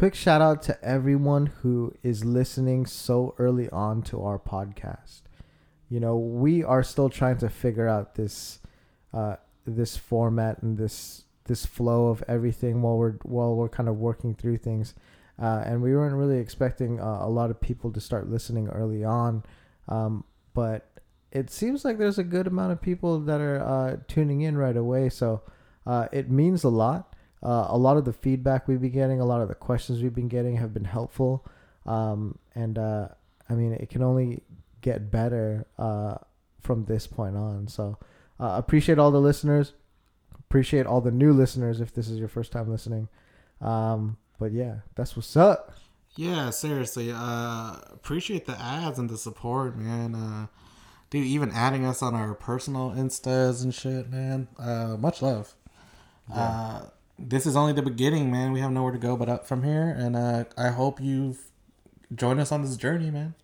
quick shout out to everyone who is listening so early on to our podcast. You know, we are still trying to figure out this uh, this format and this this flow of everything while we're while we're kind of working through things. Uh, and we weren't really expecting uh, a lot of people to start listening early on, um, but it seems like there's a good amount of people that are uh, tuning in right away. So uh, it means a lot. Uh, a lot of the feedback we've been getting, a lot of the questions we've been getting have been helpful. Um, and uh, I mean, it can only get better uh, from this point on. So uh, appreciate all the listeners. Appreciate all the new listeners if this is your first time listening. Um, but yeah, that's what's up. Yeah, seriously. Uh, appreciate the ads and the support, man. Uh, dude, even adding us on our personal instas and shit, man. Uh, much love. Uh, this is only the beginning, man. We have nowhere to go but up from here, and uh, I hope you join us on this journey, man.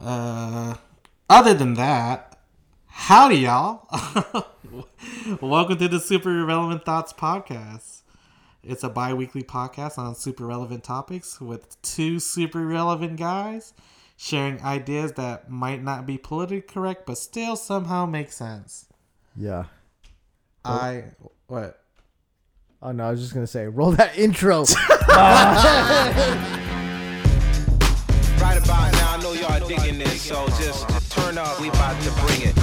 Uh, other than that, howdy, y'all. Welcome to the Super Relevant Thoughts podcast. It's a bi weekly podcast on super relevant topics with two super relevant guys sharing ideas that might not be politically correct but still somehow make sense. Yeah. I. What? Oh no, I was just gonna say, roll that intro. Right about now, I know y'all digging this, so just turn up. We about to bring it.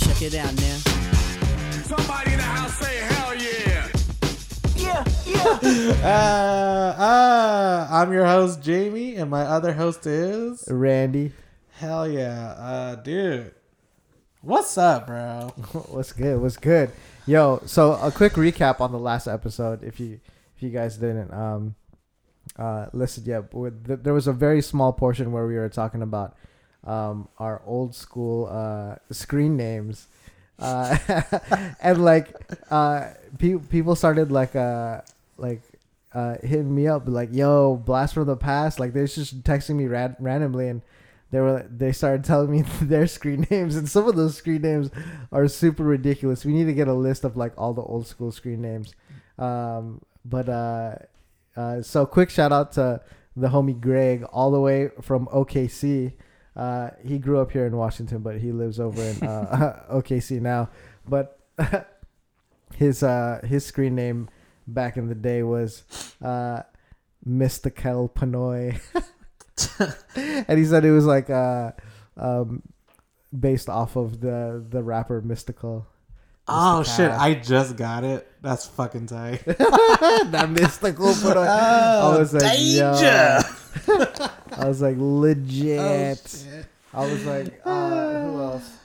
Check it out now. Somebody in the house say hell yeah. Uh, uh, I'm your host, Jamie, and my other host is. Randy, Hell yeah. Uh, dude. What's up, bro? what's good? What's good? Yo, so a quick recap on the last episode, if you if you guys didn't um uh listen yet, with th- there was a very small portion where we were talking about um our old school uh screen names. Uh, and like uh pe- people started like uh like uh hitting me up like yo blast from the past like they're just texting me randomly and they were they started telling me their screen names and some of those screen names are super ridiculous. We need to get a list of like all the old school screen names. Um but uh uh so quick shout out to the homie greg all the way from okc uh he grew up here in washington but he lives over in uh okc now. But his uh his screen name back in the day was uh mystical panoy and he said it was like uh um based off of the the rapper Mystikal Oh, shit. I just got it. That's fucking tight. that mystical panoy i was like yo. i was like legit i was like uh who else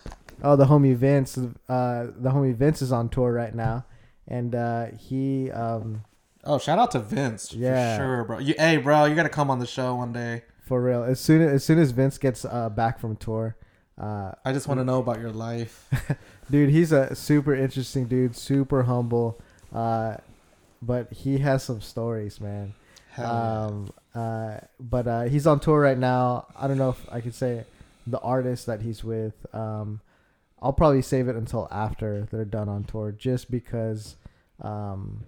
oh the homie vince uh the homie vince is on tour right now and uh he um Oh, shout out to Vince. Yeah. For sure, bro. You, hey, bro, you got to come on the show one day. For real as soon as, as soon as vince gets uh back from tour uh I just want to know about your life. dude he's a super interesting dude super humble uh but he has some stories man Hell yeah. um uh but uh he's on tour right now i don't know if i could say the artist that he's with um i'll probably save it until after they're done on tour just because um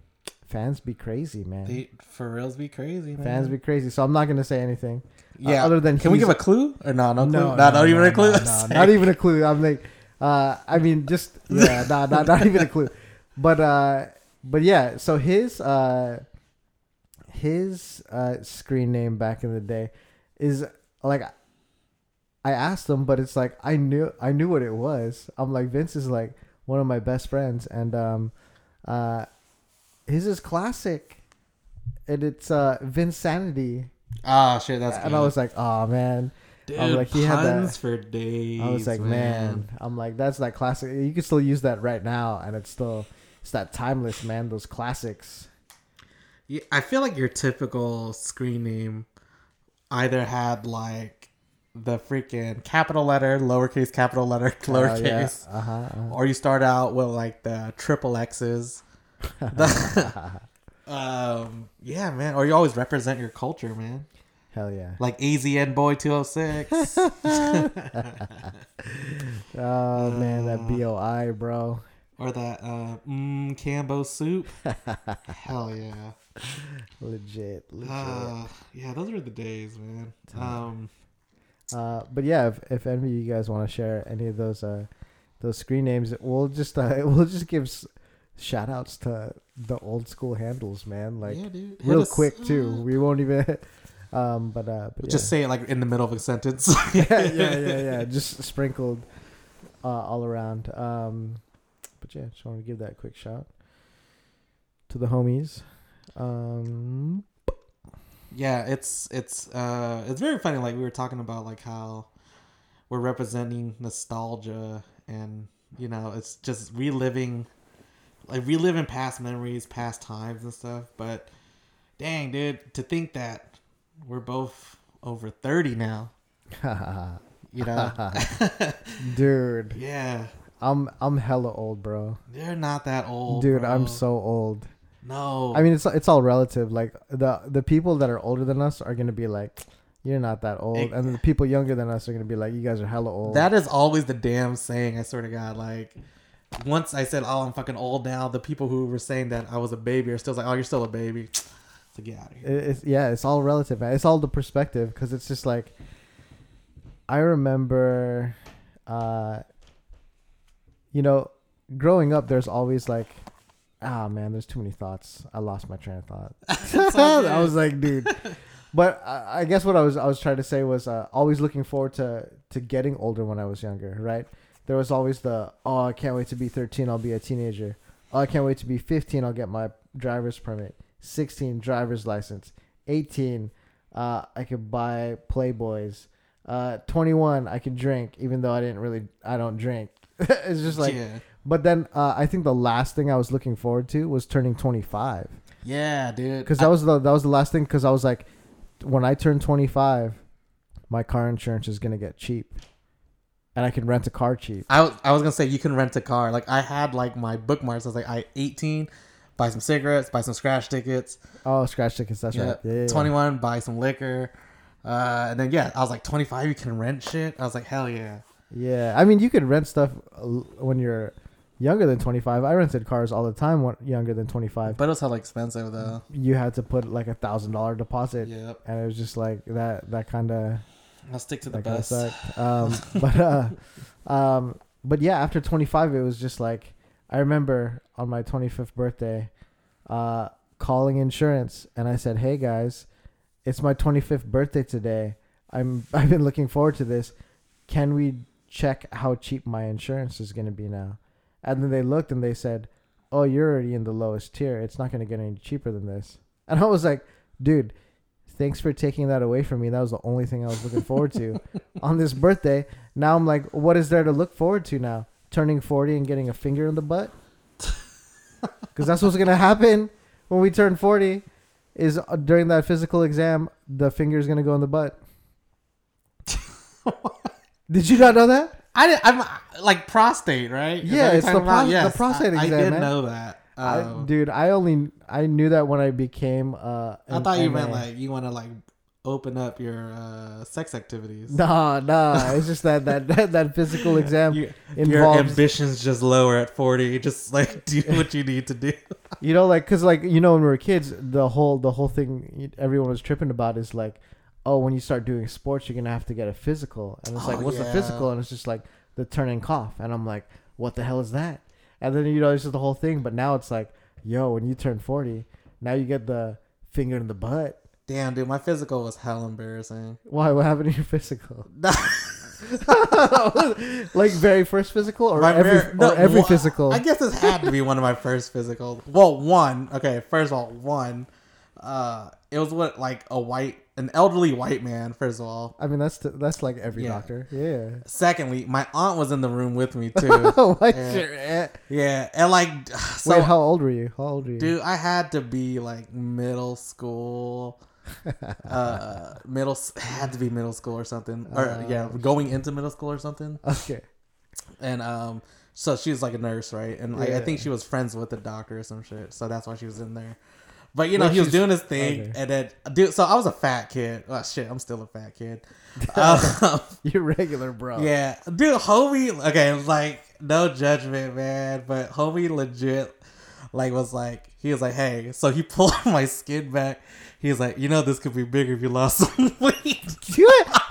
fans be crazy man They, for reals be crazy, man. fans be crazy so i'm not gonna say anything yeah. uh, other than Can we give a clue or no? No, clue? no, no, not even no, a clue. no, no, not even a clue. I'm like, uh, I mean, just yeah, nah, not not even a clue. But uh, but yeah. So his uh, his uh screen name back in the day is like, I asked him, but it's like I knew I knew what it was. I'm like Vince is like one of my best friends, and um, uh, his is classic, and it's uh Vinsanity. Ah, shit, that's and good. I was like, oh man. Dude, I'm like, he had that- puns for days. I was like, man. I'm like, that's that classic. You can still use that right now, and it's still, it's that timeless, man. Those classics. Yeah, I feel like your typical screen name either had like the freaking capital letter, lowercase capital letter, lowercase, Uh huh. or you start out with like the triple X's. Um, yeah, man. Or you always represent your culture, man. Hell yeah. Like AZN Boy 206. Oh man, that boi, bro. or that uh, mm, Cambo soup. Hell yeah. legit, legit. Uh, yeah, those were the days, man. Um, Uh, but yeah, if, if any of you guys want to share any of those uh, those screen names, we'll just uh, we'll just give shout outs to the old school handles, man. Like yeah. Real quick too. We won't even. Um, but uh, but Just say it like in the middle of a sentence. yeah. yeah, yeah, yeah, yeah. Just sprinkled uh, all around. Um, but yeah, just want to give that quick shout to the homies. Um, yeah it's it's uh it's very funny like we were talking about like how we're representing nostalgia and you know it's just reliving like reliving past memories past times and stuff but dang dude to think that we're both over 30 now you know dude, yeah I'm I'm hella old, bro. they're not that old Dude, bro. I'm so old. no I mean, it's it's all relative. Like the the people that are older than us are gonna be like, "You're not that old," Ex- and the people younger than us are gonna be like, "You guys are hella old." That is always the damn saying. I swear to God, like once I said, "Oh, I'm fucking old now," the people who were saying that I was a baby are still like, "Oh, you're still a baby." So get out of here. It's yeah, it's all relative. Man. It's all the perspective because it's just like I remember, uh, you know, growing up. There's always like, ah, man, there's too many thoughts. I lost my train of thought. I was like, dude. But I, I guess what I was I was trying to say was uh, always looking forward to to getting older when I was younger. Right? There was always the oh, I can't wait to be 13. I'll be a teenager. Oh, I can't wait to be 15. I'll get my driver's permit. 16 driver's license. 18 uh, I could buy Playboys. Uh, 21 I could drink even though I didn't really I don't drink. it's just like yeah, but then uh, I think the last thing I was looking forward to was turning 25 yeah, dude. because that was the that was the last thing because I was like when I turn 25 my car insurance is going to get cheap and I can rent a car cheap. I was, I was gonna say you can rent a car. Like I had like my bookmarks. I was like, I 18, buy some cigarettes, buy some scratch tickets. Oh, scratch tickets, that's Yeah, right. Yeah, yeah, yeah. 21, buy some liquor. Uh, and then yeah, I was like 25. You can rent shit. I was like, hell yeah. Yeah, I mean, you could rent stuff when you're younger than 25. I rented cars all the time when younger than 25. But it was hella expensive though. You had to put like a thousand dollar deposit, Yep. and it was just like that. That kind of I'll stick to the that kind of best. Um, but uh, um, but yeah, after 25, it was just like I remember on my 25th birthday, uh, calling insurance, and I said, "Hey guys, it's my 25th birthday today. I'm I've been looking forward to this. Can we check how cheap my insurance is going to be now?" And then they looked and they said, "Oh, you're already in the lowest tier. It's not going to get any cheaper than this." And I was like, "Dude." Thanks for taking that away from me. That was the only thing I was looking forward to on this birthday. Now I'm like, what is there to look forward to now? Turning 40 and getting a finger in the butt? Because that's what's going to happen when we turn 40 is uh, during that physical exam, the finger is going to go in the butt. Did you not know that? I did, I'm like prostate, right? Is Yeah, it's the pros- the prostate I, I exam, did man. know that. I, Um, dude, I only I knew that when I became uh I thought you MA. meant like you want to like open up your uh, sex activities. Nah, nah. It's just that that that, that physical exam Your, your ambitions just lower at 40. Just like do what you need to do. You know, like, cause like you know, when we were kids, the whole the whole thing everyone was tripping about is like, oh, when you start doing sports, you're gonna have to get a physical, and it's like, Oh, what's the physical? And it's just like the turn and cough, and I'm like, what the hell is that? And then you know, it's just the whole thing. But now it's like, yo, when you turn forty, now you get the finger in the butt. Damn, dude, my physical was hell embarrassing. Why? What happened to your physical? like very first physical or My every ver- no, or every physical? I guess this had to be one of my first physicals. Well, one. Okay, first of all, one. Uh, it was what like a white, an elderly white man. First of all. I mean, that's that's like every Yeah. doctor. Yeah. Secondly, my aunt was in the room with me too. What's Yeah. your aunt? yeah, and like, so Wait, how old were you? How old were you? dude, I had to be like middle school. uh, middle had to be middle school or something, or Oh, yeah, going into middle school or something. Okay. and um so she was like a nurse right and like, i think she was friends with the doctor or some shit so that's why she was in there but you know Well, he was she's- doing his thing okay. and then dude so i was a fat kid oh shit i'm still a fat kid um, You're regular, bro. yeah dude homie okay like no judgment man but homie legit like was like he was like, hey, so he pulled my skin back. He was like, you know, this could be bigger if you lost some weight.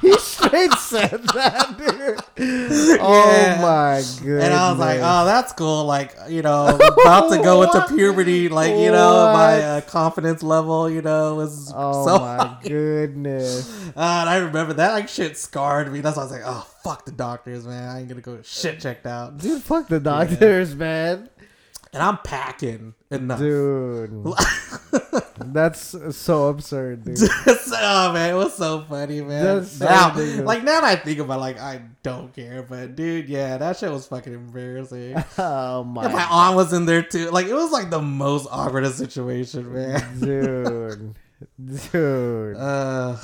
He straight said that, dude. Oh Yeah. my goodness. And I was like, oh, that's cool. Like, you know, about to go into puberty. Like, you know, my uh, confidence level, you know, was Oh so my high. goodness. Uh, and I remember that like shit scarred me. That's why I was like, oh fuck the doctors, man. I ain't gonna go shit checked out. Dude, fuck the doctors, man. And I'm packing enough. Dude. That's so absurd, dude. oh man, it was so funny, man. So now, ridiculous. like now that I think about, it, like I don't care, but dude, yeah, that shit was fucking embarrassing. Oh And my my aunt was in there too. Like it was like the most awkward situation, man. dude. Dude. Uh,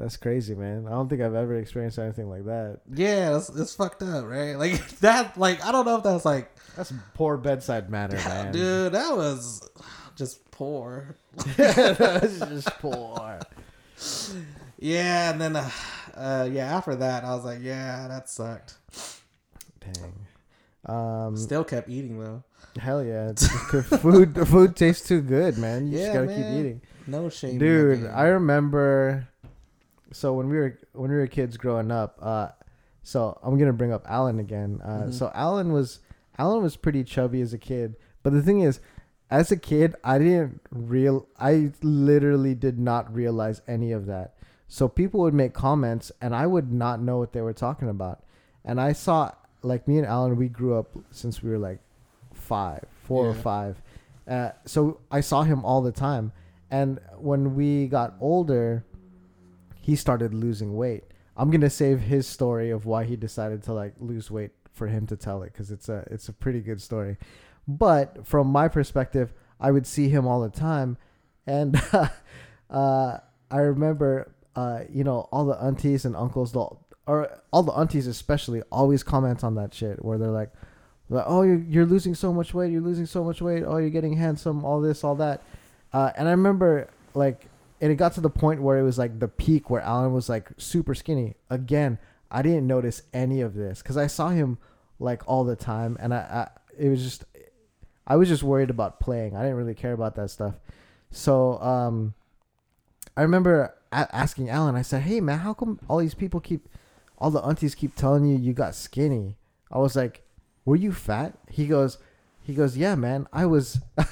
That's crazy, man. I don't think I've ever experienced anything like that. yeah, it's, it's fucked up, right? Like that. Like I don't know if that's like, That's poor bedside manner, man. dude, that was just poor. That's just poor. Yeah, and then, uh, uh, yeah, after that, I was like, yeah, that sucked. Dang. Um, Still kept eating though. hell yeah. Food, food tastes too good, man. You just gotta man. keep eating. No shame, Dude. I remember. So when we were when we were kids growing up, uh, so I'm gonna bring up Alan again. Uh, Mhm. So Alan was Alan was pretty chubby as a kid, but the thing is, as a kid, I didn't real I literally did not realize any of that. So people would make comments, and I would not know what they were talking about. And I saw like me and Alan, we grew up since we were like five, four or five. Uh, so I saw him all the time. And when we got older, he started losing weight. I'm gonna save his story of why he decided to like lose weight for him to tell it because it's a it's a pretty good story. But from my perspective, I would see him all the time, and uh, I remember uh, you know all the aunties and uncles, or all the aunties especially, always comment on that shit where they're like, like oh you're, you're losing so much weight, you're losing so much weight, oh you're getting handsome, all this, all that. Uh, and I remember like, and it got to the point where it was like the peak where Alan was like super skinny. Again, I didn't notice any of this because I saw him like all the time, and I, I it was just, I was just worried about playing. I didn't really care about that stuff. So um, I remember a- asking Alan. I said, "Hey man, how come all these people keep, all the aunties keep telling you you got skinny?" I was like, "Were you fat?" He goes, "He goes, yeah, man, I was."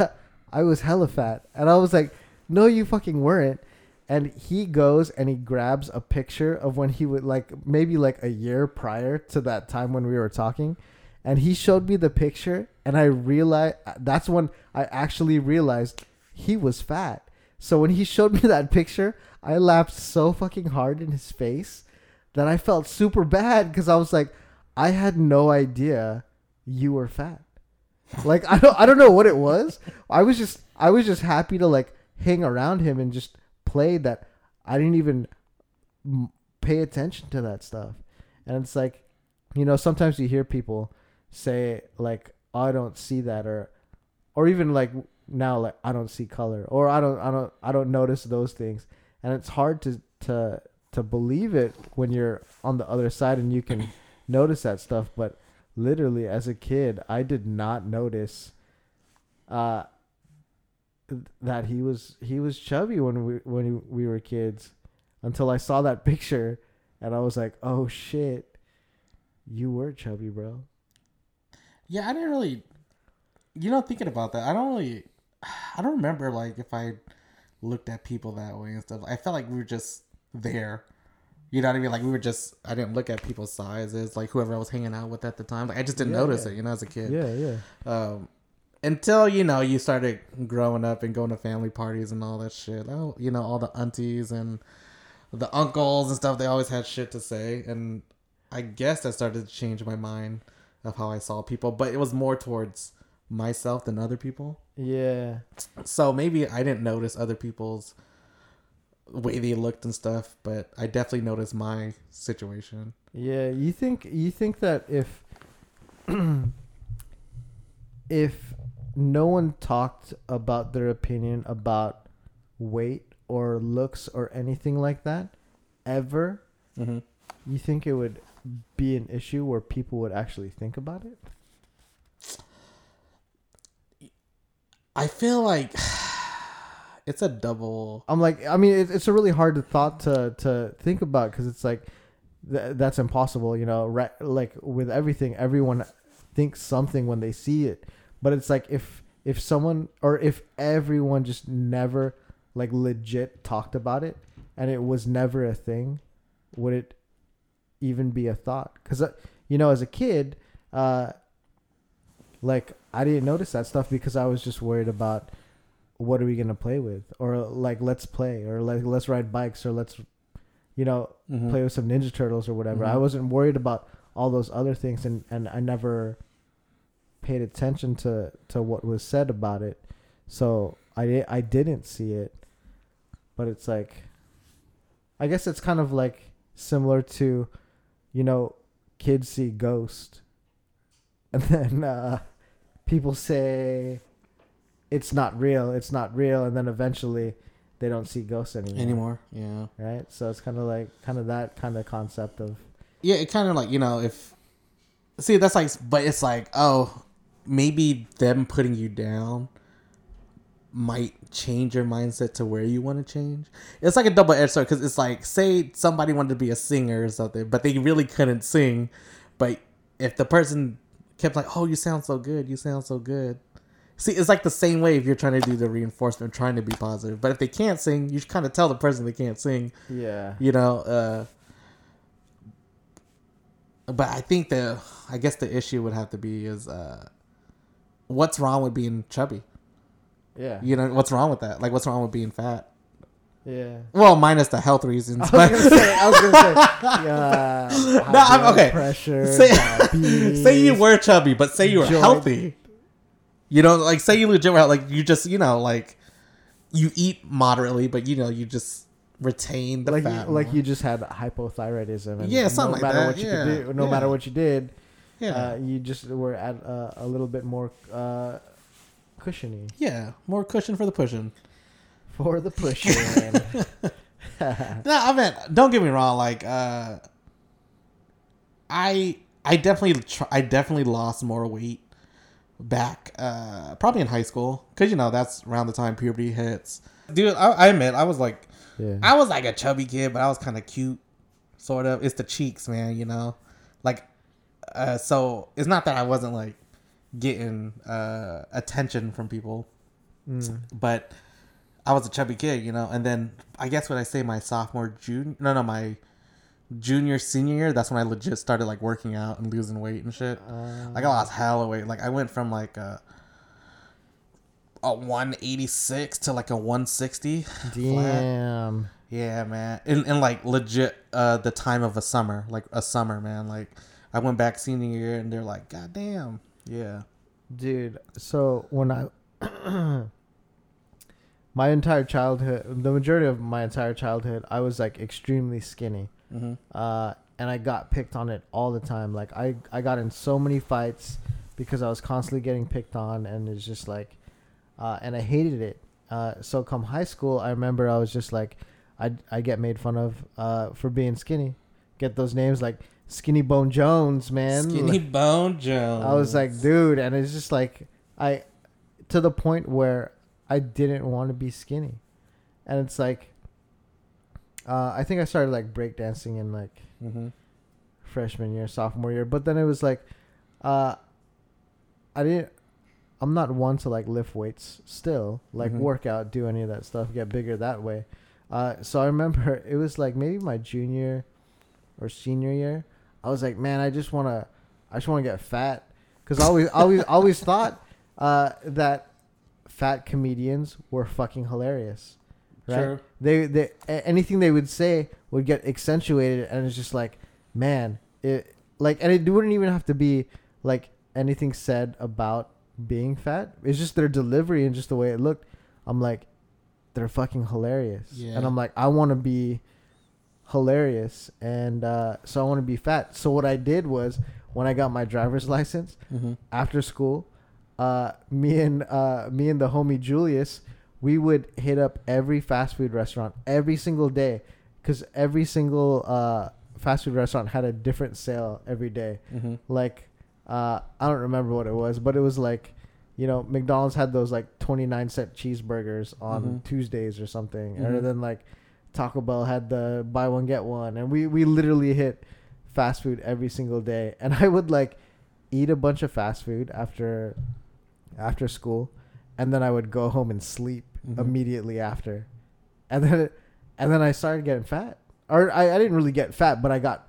I was hella fat. And I was like, no, you fucking weren't. And he goes and he grabs a picture of when he would like maybe like a year prior to that time when we were talking. And he showed me the picture and I realized that's when I actually realized he was fat. So when he showed me that picture, I laughed so fucking hard in his face that I felt super bad because I was like, I had no idea you were fat. Like I don't I don't know what it was. I was just I was just happy to like hang around him and just play that I didn't even pay attention to that stuff. And it's like, you know, sometimes you hear people say like, oh, "I don't see that," or, or even like now, like, "I don't see color," or "I don't, I don't, I don't notice those things." And it's hard to to to believe it when you're on the other side and you can notice that stuff. But literally, as a kid, I did not notice. Uh, that he was he was chubby when we when we were kids until I saw that picture and I was like, "Oh shit. You were chubby, bro." Yeah, I didn't really. You know, thinking about that, I don't really. I don't remember like if I looked at people that way and stuff. I felt like we were just there. You know what I mean? Like we were just. I didn't look at people's sizes, like whoever I was hanging out with at the time. Like I just didn't Yeah, notice yeah. it. You know, as a kid. Yeah, yeah. Um, until you know you started growing up and going to family parties and all that shit. Oh, you know all the aunties and the uncles and stuff. They always had shit to say, and I guess that started to change my mind of how I saw people. But it was more towards myself than other people. Yeah. So maybe I didn't notice other people's way they looked and stuff, but I definitely noticed my situation. Yeah, you think you think that if if no one talked about their opinion about weight or looks or anything like that ever, Mm-hmm. you think it would be an issue where people would actually think about it? I feel like it's a double. I'm like, I mean, it, it's a really hard thought to to think about because it's like th- that's impossible. You know, right? Like with everything, everyone thinks something when they see it, but it's like if if someone or if everyone just never like legit talked about it and it was never a thing, would it even be a thought? Because you know, as a kid, uh, like I didn't notice that stuff because I was just worried about what are we gonna play with, or like let's play, or like let's ride bikes, or let's, you know, Mhm. play with some Ninja Turtles or whatever. I Mhm. wasn't worried about all those other things, and and I never paid attention to to what was said about it, so I I didn't see it, but it's like, I guess it's kind of like similar to, you know, kids see ghost, and then uh, people say it's not real, it's not real, and then eventually they don't see ghosts anymore. anymore. Yeah. Right? So it's kind of like kind of that kind of concept of Yeah, it kind of like you know if see that's like, but it's like oh maybe them putting you down might change your mindset to where you want to change. It's like a double edged sword because it's like say somebody wanted to be a singer or something, but they really couldn't sing, but if the person kept like oh you sound so good, you sound so good. See, it's like the same way if you're trying to do the reinforcement, trying to be positive. But if they can't sing, you kind of tell the person they can't sing yeah. you know uh but i think the i guess the issue would have to be is uh what's wrong with being chubby Yeah. you know what's wrong with that like what's wrong with being fat Yeah. well minus the health reasons I was but gonna say, I was gonna say, yeah, high No, I'm- okay. Pressure, say, say you were chubby but say you were healthy you know like say you legit were like you just you know like you eat moderately but you know you just retain the like fat you, like you just had hypothyroidism. And Yeah, something no like matter that, what you yeah, could do, no yeah. matter what you did, yeah uh, you just were at uh, a little bit more uh, cushiony yeah more cushion for the pushing for the pushing. No, I mean, don't get me wrong. Like, uh, I I definitely tr- I definitely lost more weight back, uh, probably in high school, cause you know that's around the time puberty hits. Dude, I, I admit I was like yeah. I was like a chubby kid, but I was kind of cute, sort of. It's the cheeks, man. You know, like, uh, so it's not that I wasn't like getting uh attention from people Mm. but I was a chubby kid, you know. And then I guess when I say my sophomore, junior, no, no, my junior, senior year, that's when I legit started like working out and losing weight and shit. Uh, like I lost hella weight. Like I went from like a a one eighty six to like a one sixty. Damn. Yeah, man. In, in like legit uh the time of a summer, like a summer, man. Like I went back senior year and they're like, God damn. Yeah. Dude, so when I my entire childhood, the majority of my entire childhood, I was like extremely skinny. Mm-hmm. Uh and I got picked on it all the time. Like I I got in so many fights because I was constantly getting picked on and it's just like uh and I hated it. Uh so come high school, I remember I was just like I I get made fun of uh for being skinny. Get those names like Skinny Bone Jones, man. Skinny Like- Bone Jones. I was like, dude, and it's just like I to the point where I didn't want to be skinny. And it's like uh, I think I started like breakdancing in like mm-hmm. freshman year, sophomore year, but then it was like uh I didn't I'm not one to like lift weights still, like Mhm. work out, do any of that stuff, get bigger that way. Uh so I remember it was like maybe my junior or senior year. I was like, man, I just want to I just want to get fat cuz I always always always thought uh that fat comedians were fucking hilarious. Right? Sure. They they anything they would say would get accentuated and it's just like, man, it like and it wouldn't even have to be like anything said about being fat. It's just their delivery and just the way it looked. I'm like they're fucking hilarious. Yeah. And I'm like I want to be hilarious and uh so I want to be fat. So what I did was when I got my driver's license, Mm-hmm. after school, uh, me and uh, me and the homie Julius, we would hit up every fast food restaurant every single day, because every single uh, fast food restaurant had a different sale every day. Mm-hmm. Like, uh, I don't remember what it was, but it was like, you know, McDonald's had those like 29 cent cheeseburgers on Mhm. Tuesdays or something. And then like Taco Bell had the buy one get one and we we literally hit fast food every single day. And I would like eat a bunch of fast food after after school and then I would go home and sleep Mhm. immediately after. And then and then I started getting fat. Or I, I didn't really get fat, but I got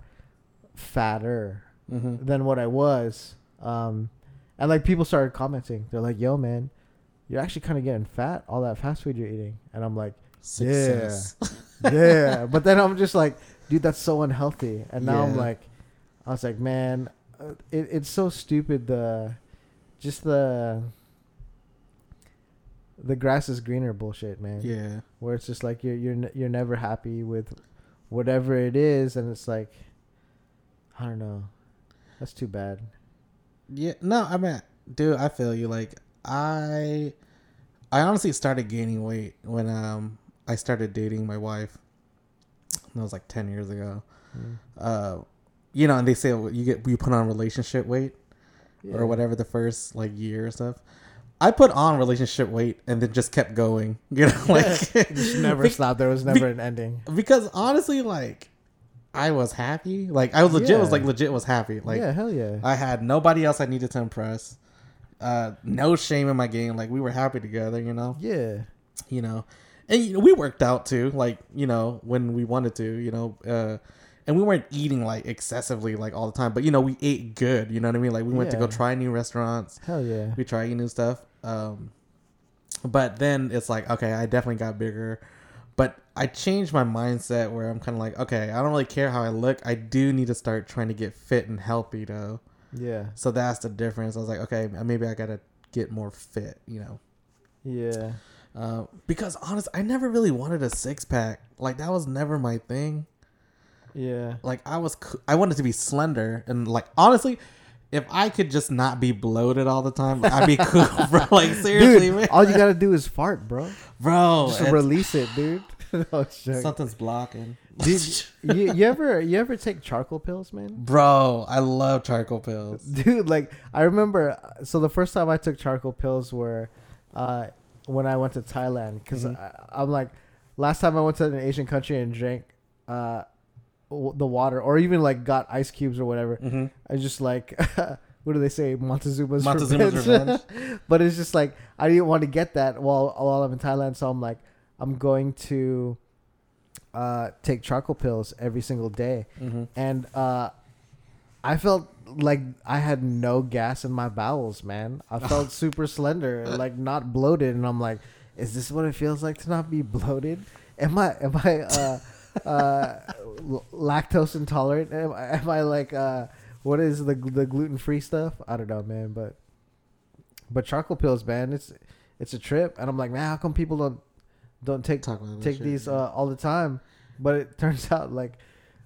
fatter Mm-hmm. than what I was. Um, and like people started commenting. They're like, "Yo, man, you're actually kind of getting fat. All that fast food you're eating." And I'm like, Success. "Yeah." but then I'm just like, "Dude, that's so unhealthy." And now I'm like, I was like, "Man, uh, it, it's so stupid. The just the the grass is greener bullshit, man. Yeah. Where it's just like you're you're you're never happy with whatever it is, and it's like, I don't know. That's too bad. Yeah, no, I mean, dude, I feel you. Like, I, I honestly started gaining weight when um I started dating my wife. That was like ten years ago. Mm. Uh, you know, and they say you get you put on relationship weight Yeah. or whatever the first like year or stuff. I put on relationship weight and then just kept going. You know, like Just never Be- stopped. There was never an ending. because honestly, like I was happy. Like I was legit. Was like legit. Was happy. Like yeah, hell yeah. I had nobody else I needed to impress. Uh, no shame in my game. Like we were happy together, you know. yeah. You know, and you know, we worked out too. Like you know when we wanted to, you know. Uh, and we weren't eating like excessively like all the time, but you know we ate good. You know what I mean? Like we went to go try new restaurants. Hell yeah. We try new stuff. Um, but then it's like okay, I definitely got bigger. But I changed my mindset where I'm kind of like, okay, I don't really care how I look. I do need to start trying to get fit and healthy though. Yeah. So that's the difference. I was like, okay, maybe I gotta get more fit, you know. Yeah. Uh, because honest, I never really wanted a six pack. Like that was never my thing. Yeah. Like I was, I wanted to be slender, and like honestly, if I could just not be bloated all the time, I'd be cool, bro. Like seriously, Dude, man, all you gotta do is fart, bro. bro. Just release it, dude. no, something's blocking. Dude, you, you ever you ever take charcoal pills, man? bro, I love charcoal pills. Dude, like I remember. So the first time I took charcoal pills were uh, when I went to Thailand because Mhm. I'm like, last time I went to an Asian country and drank uh, w- the water, or even like got ice cubes or whatever. Mm-hmm. I just like. What do they say? Montezuma's, Montezuma's revenge. revenge. but it's just like I didn't want to get that while while I'm in Thailand, so I'm like I'm going to uh, take charcoal pills every single day, Mm-hmm. and uh, I felt like I had no gas in my bowels, man. I felt super slender, like not bloated, and I'm like, is this what it feels like to not be bloated? Am I am I uh, uh, lactose intolerant? Am, I- am I like uh, what is the the gluten free stuff? I don't know, man, but but charcoal pills, man, it's it's a trip, and I'm like, man, how come people don't don't take take these yeah. uh, all the time? But it turns out like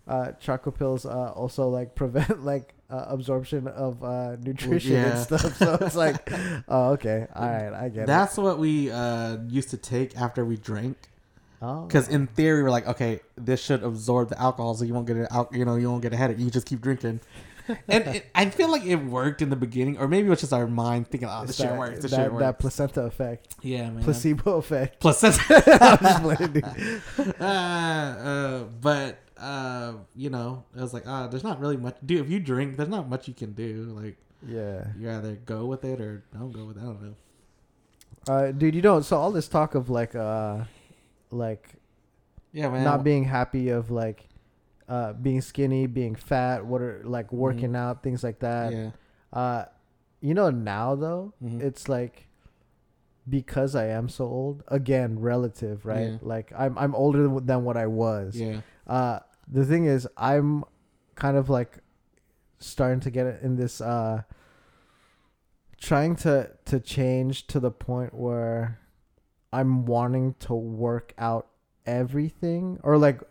uh, charcoal pills uh, also like prevent like uh, absorption of uh, nutrition yeah. and stuff. So it's like, oh, okay, all right, I get it That's what we uh, used to take after we drank. it. Oh, Because in theory, we're like, okay, this should absorb the alcohol, so you won't get it out. You know, you won't get a headache. You just keep drinking. and it, I feel like it worked in the beginning, or maybe it was just our mind thinking, "Oh, this It's shit works. This that, shit that placenta effect, yeah, man. placebo effect. Placenta. Uh, uh, but uh, you know, it was like, ah, there's not really much. Dude, if you drink, there's not much you can do. Like, Yeah, you either go with it or don't go with it. I don't know. uh, dude, you know, so all this talk of like, uh, like Yeah, man. not being happy of like, uh, being skinny, being fat, what are like working out, things like that. yeah. Uh, you know, now though, Mhm. it's like because I am so old. Again, relative, right? Yeah. Like I'm I'm older than, than what I was. Yeah. Uh, the thing is, I'm kind of like starting to get in this uh, trying to to change to the point where I'm wanting to work out everything or like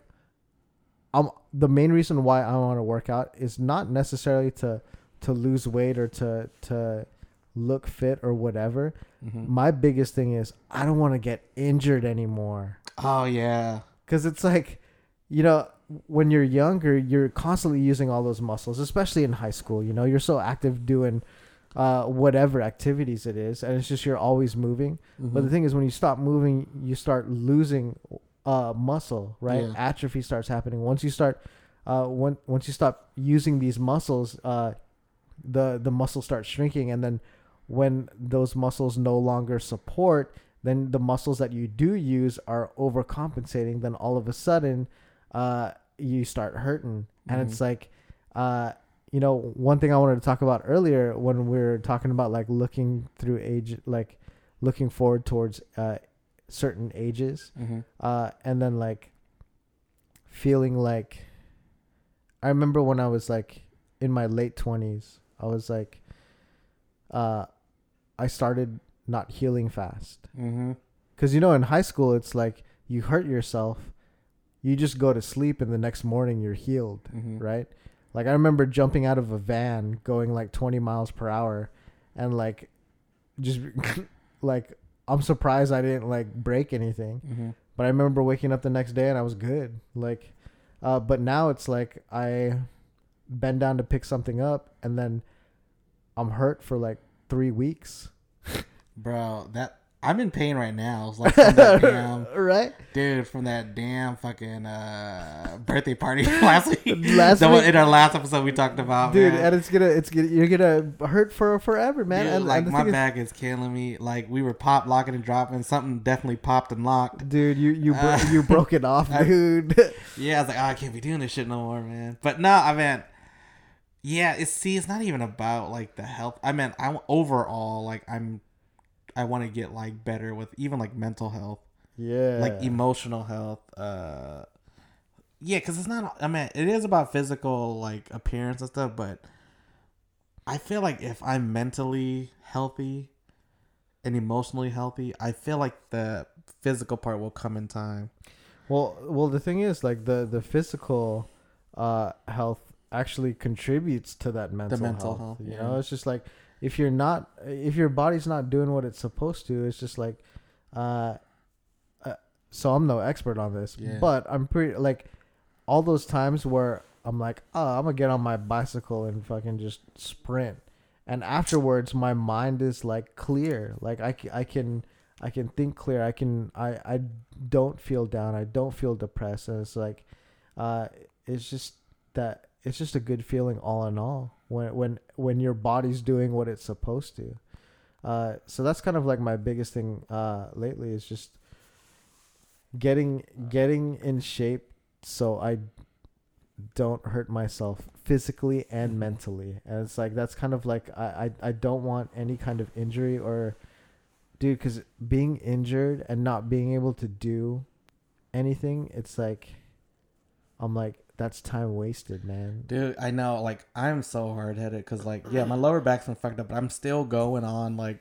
I'm the main reason why I want to work out is not necessarily to to lose weight or to to look fit or whatever. Mhm. My biggest thing is I don't want to get injured anymore. Oh yeah. Cuz it's like you know when you're younger you're constantly using all those muscles especially in high school you know you're so active doing uh, whatever activities it is, and it's just you're always moving. Mm-hmm. But the thing is, when you stop moving, you start losing uh, muscle, right? Yeah. Atrophy starts happening. Once you start, uh, when, once you stop using these muscles, uh, the the muscles start shrinking, and then when those muscles no longer support, then the muscles that you do use are overcompensating. Then all of a sudden, uh, you start hurting, and Mhm. it's like, uh, you know, one thing I wanted to talk about earlier when we are talking about like looking through age, like looking forward towards uh, certain ages, Mm-hmm. uh, and then like feeling like I remember when I was like in my late twenties, I was like, uh, I started not healing fast Mm-hmm. because you know in high school it's like you hurt yourself, you just go to sleep and the next morning you're healed, Mm-hmm. right? Like I remember jumping out of a van going like 20 miles per hour and like just like I'm surprised I didn't like break anything. Mm-hmm. But I remember waking up the next day and I was good. Like uh but now it's like I bend down to pick something up and then I'm hurt for like 3 weeks. Bro, that I'm in pain right now. It's like from that damn right? dude from that damn fucking uh, birthday party last week. Last the week? in our last episode we talked about, Dude, man. and it's gonna it's gonna you're gonna hurt for forever, man. Dude, and, like and my thing is- back is killing me. Like we were pop locking and dropping. Something definitely popped and locked. Dude, you you bro- Uh, you broke it off, I- dude. Yeah, I was like, oh, I can't be doing this shit no more, man. But no, I mean, yeah, it's see, it's not even about like the health. I mean, I'm overall like I'm, I want to get like better with even like mental health, yeah. like emotional health. Uh, yeah, because it's not. I mean, it is about physical like appearance and stuff, but I feel like if I'm mentally healthy and emotionally healthy, I feel like the physical part will come in time. Well, well, the thing is, like the the physical uh, health actually contributes to that mental, mental health. health, You yeah. know, it's just like if you're not, if your body's not doing what it's supposed to, it's just like, uh, uh so I'm no expert on this, Yeah. but I'm pretty like all those times where I'm like, oh, I'm gonna get on my bicycle and fucking just sprint, and afterwards my mind is like clear, like I, I can. I can think clear. I can. I. I don't feel down. I don't feel depressed. And it's like, uh, it's just that it's just a good feeling all in all when when when your body's doing what it's supposed to. Uh, so that's kind of like my biggest thing uh lately is just getting getting in shape so I don't hurt myself physically and mentally. And it's like that's kind of like I I, I don't want any kind of injury or dude because being injured and not being able to do anything it's like i'm like that's time wasted man Dude, I know. Like, I'm so hard headed because, like, yeah, my lower back's been fucked up, but I'm still going on. Like,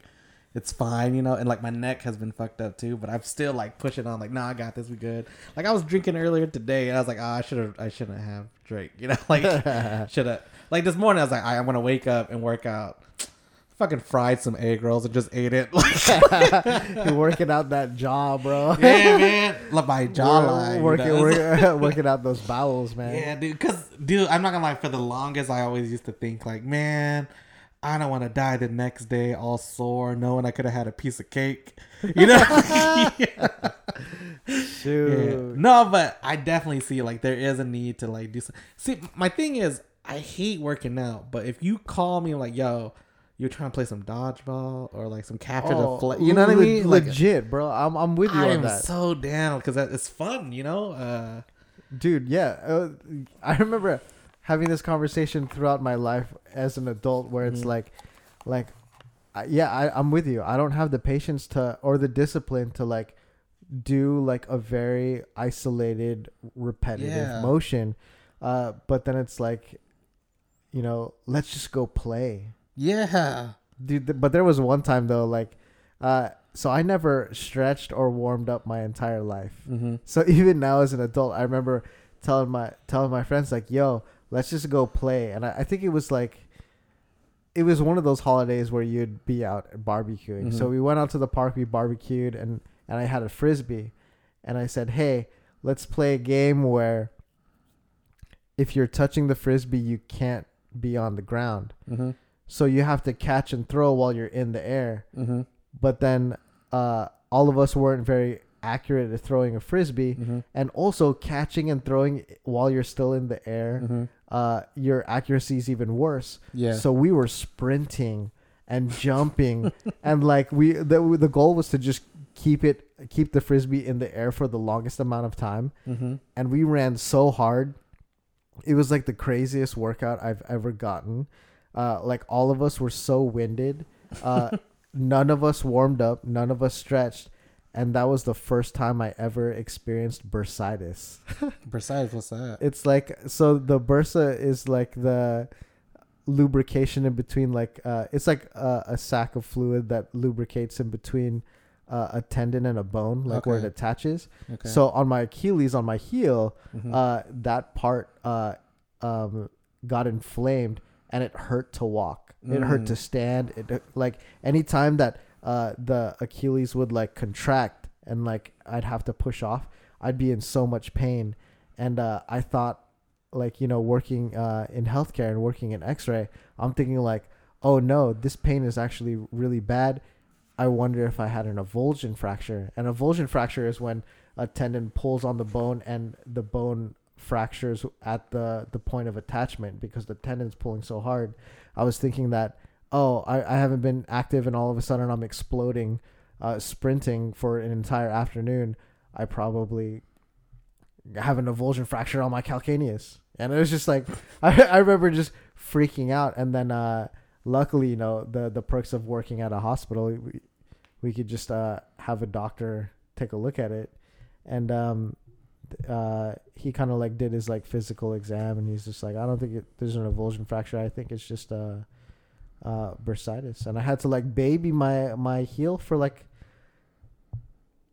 it's fine, you know. And like, my neck has been fucked up too, but I'm still like pushing on. Like, nah, I got this. We good. Like, I was drinking earlier today, and I was like, ah, I should have. I shouldn't have drank. You know, like, should have. Like this morning, I was like, I, I'm gonna wake up and work out. Fucking fried some egg rolls and just ate it. You're working out that jaw bro yeah, man. Like my jawline. you working, know? working, working out those bowels man Yeah, dude. Cause, dude, I'm not gonna lie. For the longest, I always used to think like, man, I don't want to die the next day all sore, knowing I could have had a piece of cake. You know? yeah. Dude. No, but I definitely see like there is a need to like do. Some, see, my thing is, I hate working out, but if you call me like, yo. You're trying to play some dodgeball or like some capture Oh, the flag. You know what I mean? Like, legit bro i'm, I'm with you I on am that so down because it's fun. You know? Uh, dude yeah uh, i remember having this conversation throughout my life as an adult where it's Mhm. like like I, yeah I, i'm with you i don't have the patience to or the discipline to like do like a very isolated repetitive Yeah. motion uh but then it's like you know let's just go play yeah. dude but there was one time though like uh so i never stretched or warmed up my entire life Mm-hmm. so even now as an adult, I remember telling my telling my friends like, "Yo, let's just go play." And I, I think it was like, it was one of those holidays where you'd be out barbecuing. So Mhm. we went out to the park, we barbecued, and and I had a frisbee, and I said, "Hey, let's play a game where if you're touching the frisbee, you can't be on the ground." Mm-hmm. So you have to catch and throw while you're in the air. Mm-hmm. But then uh, all of us weren't very accurate at throwing a frisbee, Mm-hmm. and also catching and throwing while you're still in the air. Mm-hmm. Uh, your accuracy is even worse. Yeah. So we were sprinting and jumping, and like we the the goal was to just keep it keep the frisbee in the air for the longest amount of time, mm-hmm. and we ran so hard. It was like the craziest workout I've ever gotten. Uh, like all of us were so winded. Uh, none of us warmed up. None of us stretched. And that was the first time I ever experienced bursitis. bursitis, what's that? It's like so the bursa is like the lubrication in between like uh it's like a, a sack of fluid that lubricates in between uh, a tendon and a bone like where it attaches Okay. so on my achilles on my heel Mhm. uh that part uh um got inflamed and it hurt to walk. It hurt Mm. to stand. It like anytime that uh the achilles would like contract and like i'd have to push off i'd be in so much pain. And uh i thought like you know working uh in healthcare and working in x-ray i'm thinking like oh no this pain is actually really bad. I wonder if i had an avulsion fracture. An avulsion fracture is when a tendon pulls on the bone and the bone fractures at the the point of attachment because the tendon's pulling so hard. I was thinking that oh i, I haven't been active and all of a sudden i'm exploding uh, sprinting for an entire afternoon. I probably have an avulsion fracture on my calcaneus. And it was just like I, I remember just freaking out. And then uh luckily you know the the perks of working at a hospital we, we could just uh have a doctor take a look at it. And um uh he kind of like did his like physical exam and he's just like i don't think it, there's an avulsion fracture. I think it's just uh uh bursitis. And i had to like baby my my heel for like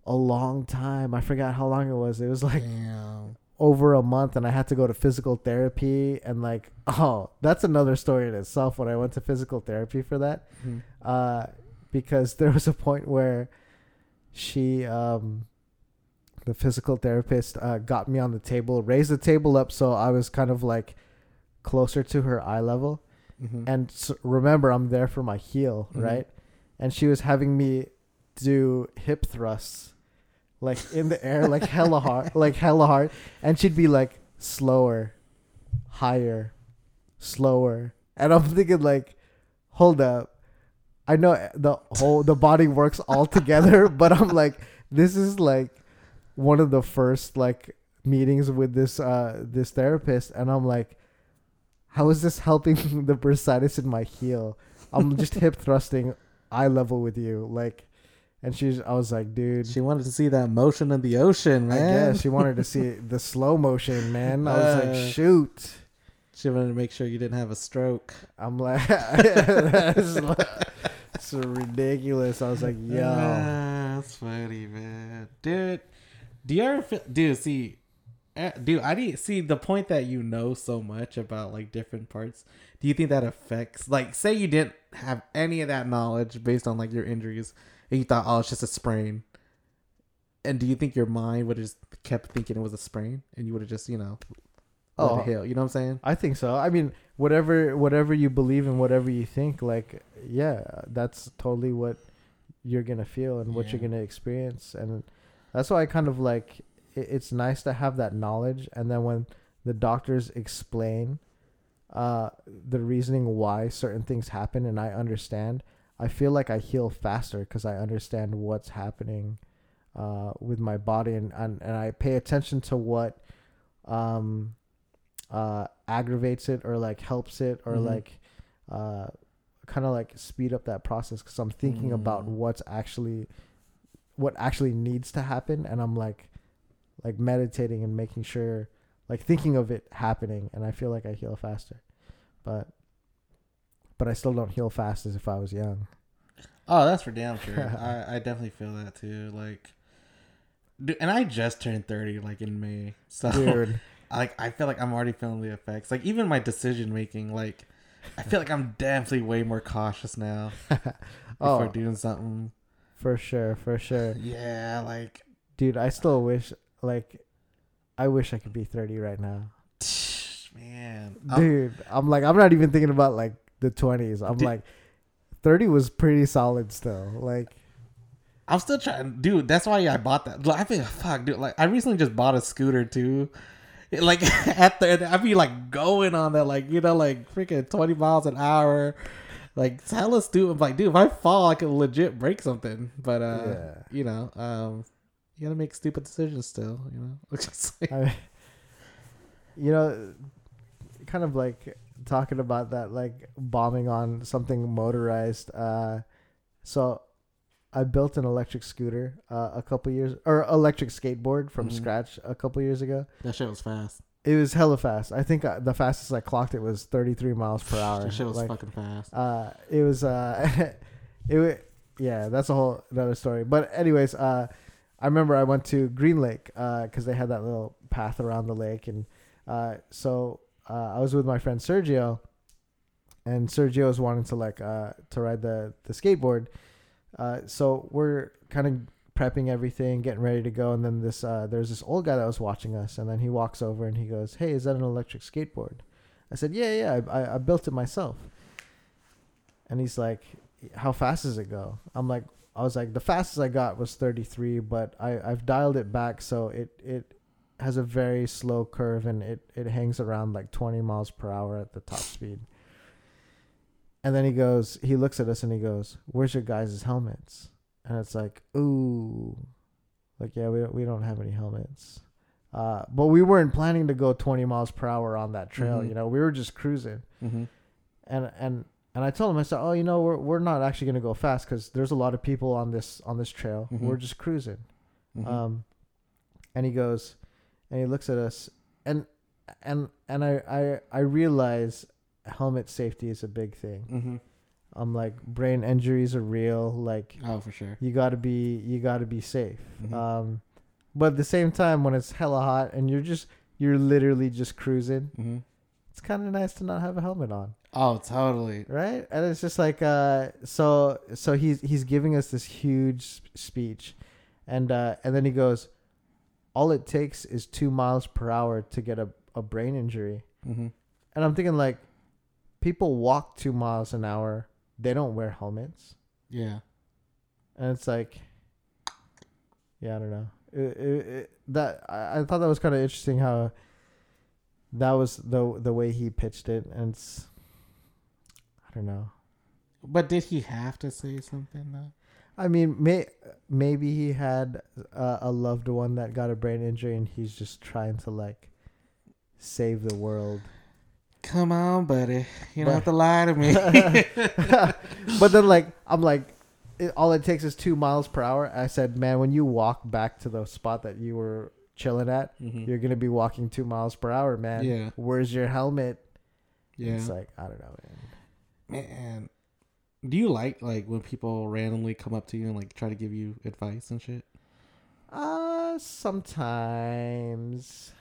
a long time. I forgot how long it was. It was like Damn. over a month and I had to go to physical therapy and like oh that's another story in itself when I went to physical therapy for that. Mhm. uh because there was a point where she um the physical therapist uh, got me on the table raised the table up so I was kind of like closer to her eye level Mhm. and s remember I'm there for my heel, Mhm. right? And she was having me do hip thrusts, like in the air, like hella hard, like hella hard, and she'd be like slower, higher, slower, and I'm thinking like, hold up, I know the whole the body works all together, but I'm like, this is like one of the first like meetings with this uh this therapist, and I'm like how is this helping the bursitis in my heel? I'm just hip thrusting eye level with you, like, and she's. I was like, dude. She wanted to see that motion in the ocean, I man. guess she wanted to see the slow motion, man. I was Uh, like, shoot. She wanted to make sure you didn't have a stroke. I'm like, it's, it's ridiculous. I was like, yo, Ah, that's funny, man. Dude, do you ever feel, dude, see, eh, dude, I didn't see the point that you know so much about like different parts. Do you think that affects, like, say you didn't have any of that knowledge based on like your injuries and you thought, oh, it's just a sprain. And do you think your mind would have just kept thinking it was a sprain and you would have just, you know, Oh. it heal? You know what I'm saying? I think so. I mean, whatever, whatever you believe in, whatever you think, like, yeah, that's totally what you're gonna feel and what you're gonna experience, and that's why I kind of like. It, it's nice to have that knowledge, and then when the doctors explain, uh, the reasoning why certain things happen, and I understand, I feel like I heal faster because I understand what's happening, uh, with my body, and and, and I pay attention to what, um, uh, aggravates it or like helps it or Mhm. like uh, kind of like speed up that process because I'm thinking about Mm. what's actually what actually needs to happen and I'm like like meditating and making sure like thinking of it happening and I feel like I heal faster but but I still don't heal fast as if I was young Oh, that's for damn sure. I, I definitely feel that too. Like, dude, and I just turned 30 like in May. So, dude like, I feel like I'm already feeling the effects. Like, even my decision making, like, I feel like I'm definitely way more cautious now before oh doing something. For sure for sure Yeah, like, dude I still uh, wish like I wish I could be 30 right now man. I'm- dude i'm like i'm not even thinking about like the twenties. I'm Did- like, thirty was pretty solid still. Like, I'm still trying, dude. That's why I bought that. Like, I think, fuck, dude. Like, I recently just bought a scooter too. Like at the, I'd be like going on that, like you know, like freaking twenty miles an hour. Like it's hella stupid. I'm like, dude, if I fall, I could legit break something. But uh, Yeah. you know, um, you gotta make stupid decisions still. You know, like- I, you know, kind of like talking about that, like bombing on something motorized. Uh, so I built an electric scooter uh, a couple years, or electric skateboard from Mhm. scratch a couple years ago. that shit was fast. It was hella fast. I think uh, the fastest I clocked it was 33 miles per hour. That shit was Like, fucking fast. uh, it was uh, it wa yeah, that's a whole another story. But anyways, uh, I remember I went to Green Lake because they had that little path around the lake, and uh, so uh, I was with my friend Sergio, and Sergio was wanting to like uh, to ride the the skateboard. Uh, so we're kind of prepping everything, getting ready to go, and then this uh, there's this old guy that was watching us, and then he walks over and he goes, "Hey, is that an electric skateboard?" I said, "Yeah, yeah, I, I, I built it myself." And he's like, "How fast does it go?" I'm like, "I was like, the fastest I got was 33, but I I've dialed it back so it it has a very slow curve and it it hangs around like 20 miles per hour at the top speed." And then he goes, he looks at us and he goes, "Where's your guys' helmets?" And it's like, "Ooh, like yeah, we don't, we don't have any helmets." Uh, but we weren't planning to go 20 miles per hour on that trail. Mhm. You know, we were just cruising Mm-hmm. and and and I told him I said, "Oh, you know, we're we're not actually gonna go fast because there's a lot of people on this on this trail. Mhm. We're just cruising." Mm-hmm. Um, and he goes, and he looks at us, and and and I I I realize helmet safety is a big thing. Mm-hmm. I'm like, brain injuries are real. Like, Oh, for sure. you gotta be you gotta be safe. Mhm. Um, but at the same time, when it's hella hot and you're just you're literally just cruising, Mm-hmm. it's kind of nice to not have a helmet on. Oh, totally. right and it's just like uh so so he's he's giving us this huge speech and uh and then he goes all it takes is two miles per hour to get a, a brain injury Mm-hmm. and i'm thinking like people walk two miles an hour they don't wear helmets Yeah. and it's like yeah i don't know it, it, it, that I, I thought that was kind of interesting how that was the the way he pitched it and it's i don't know But did he have to say something though? I mean, may maybe he had uh, a loved one that got a brain injury, and he's just trying to like save the world. Come on, buddy. You don't have to lie to me. but then, like, I'm like, it, all it takes is two miles per hour. I said, man, when you walk back to the spot that you were chilling at, Mhm. you're gonna be walking two miles per hour, man. Yeah. Where's your helmet? Yeah. It's like I don't know, man. Man, do you like like when people randomly come up to you and like try to give you advice and shit? Uh, sometimes.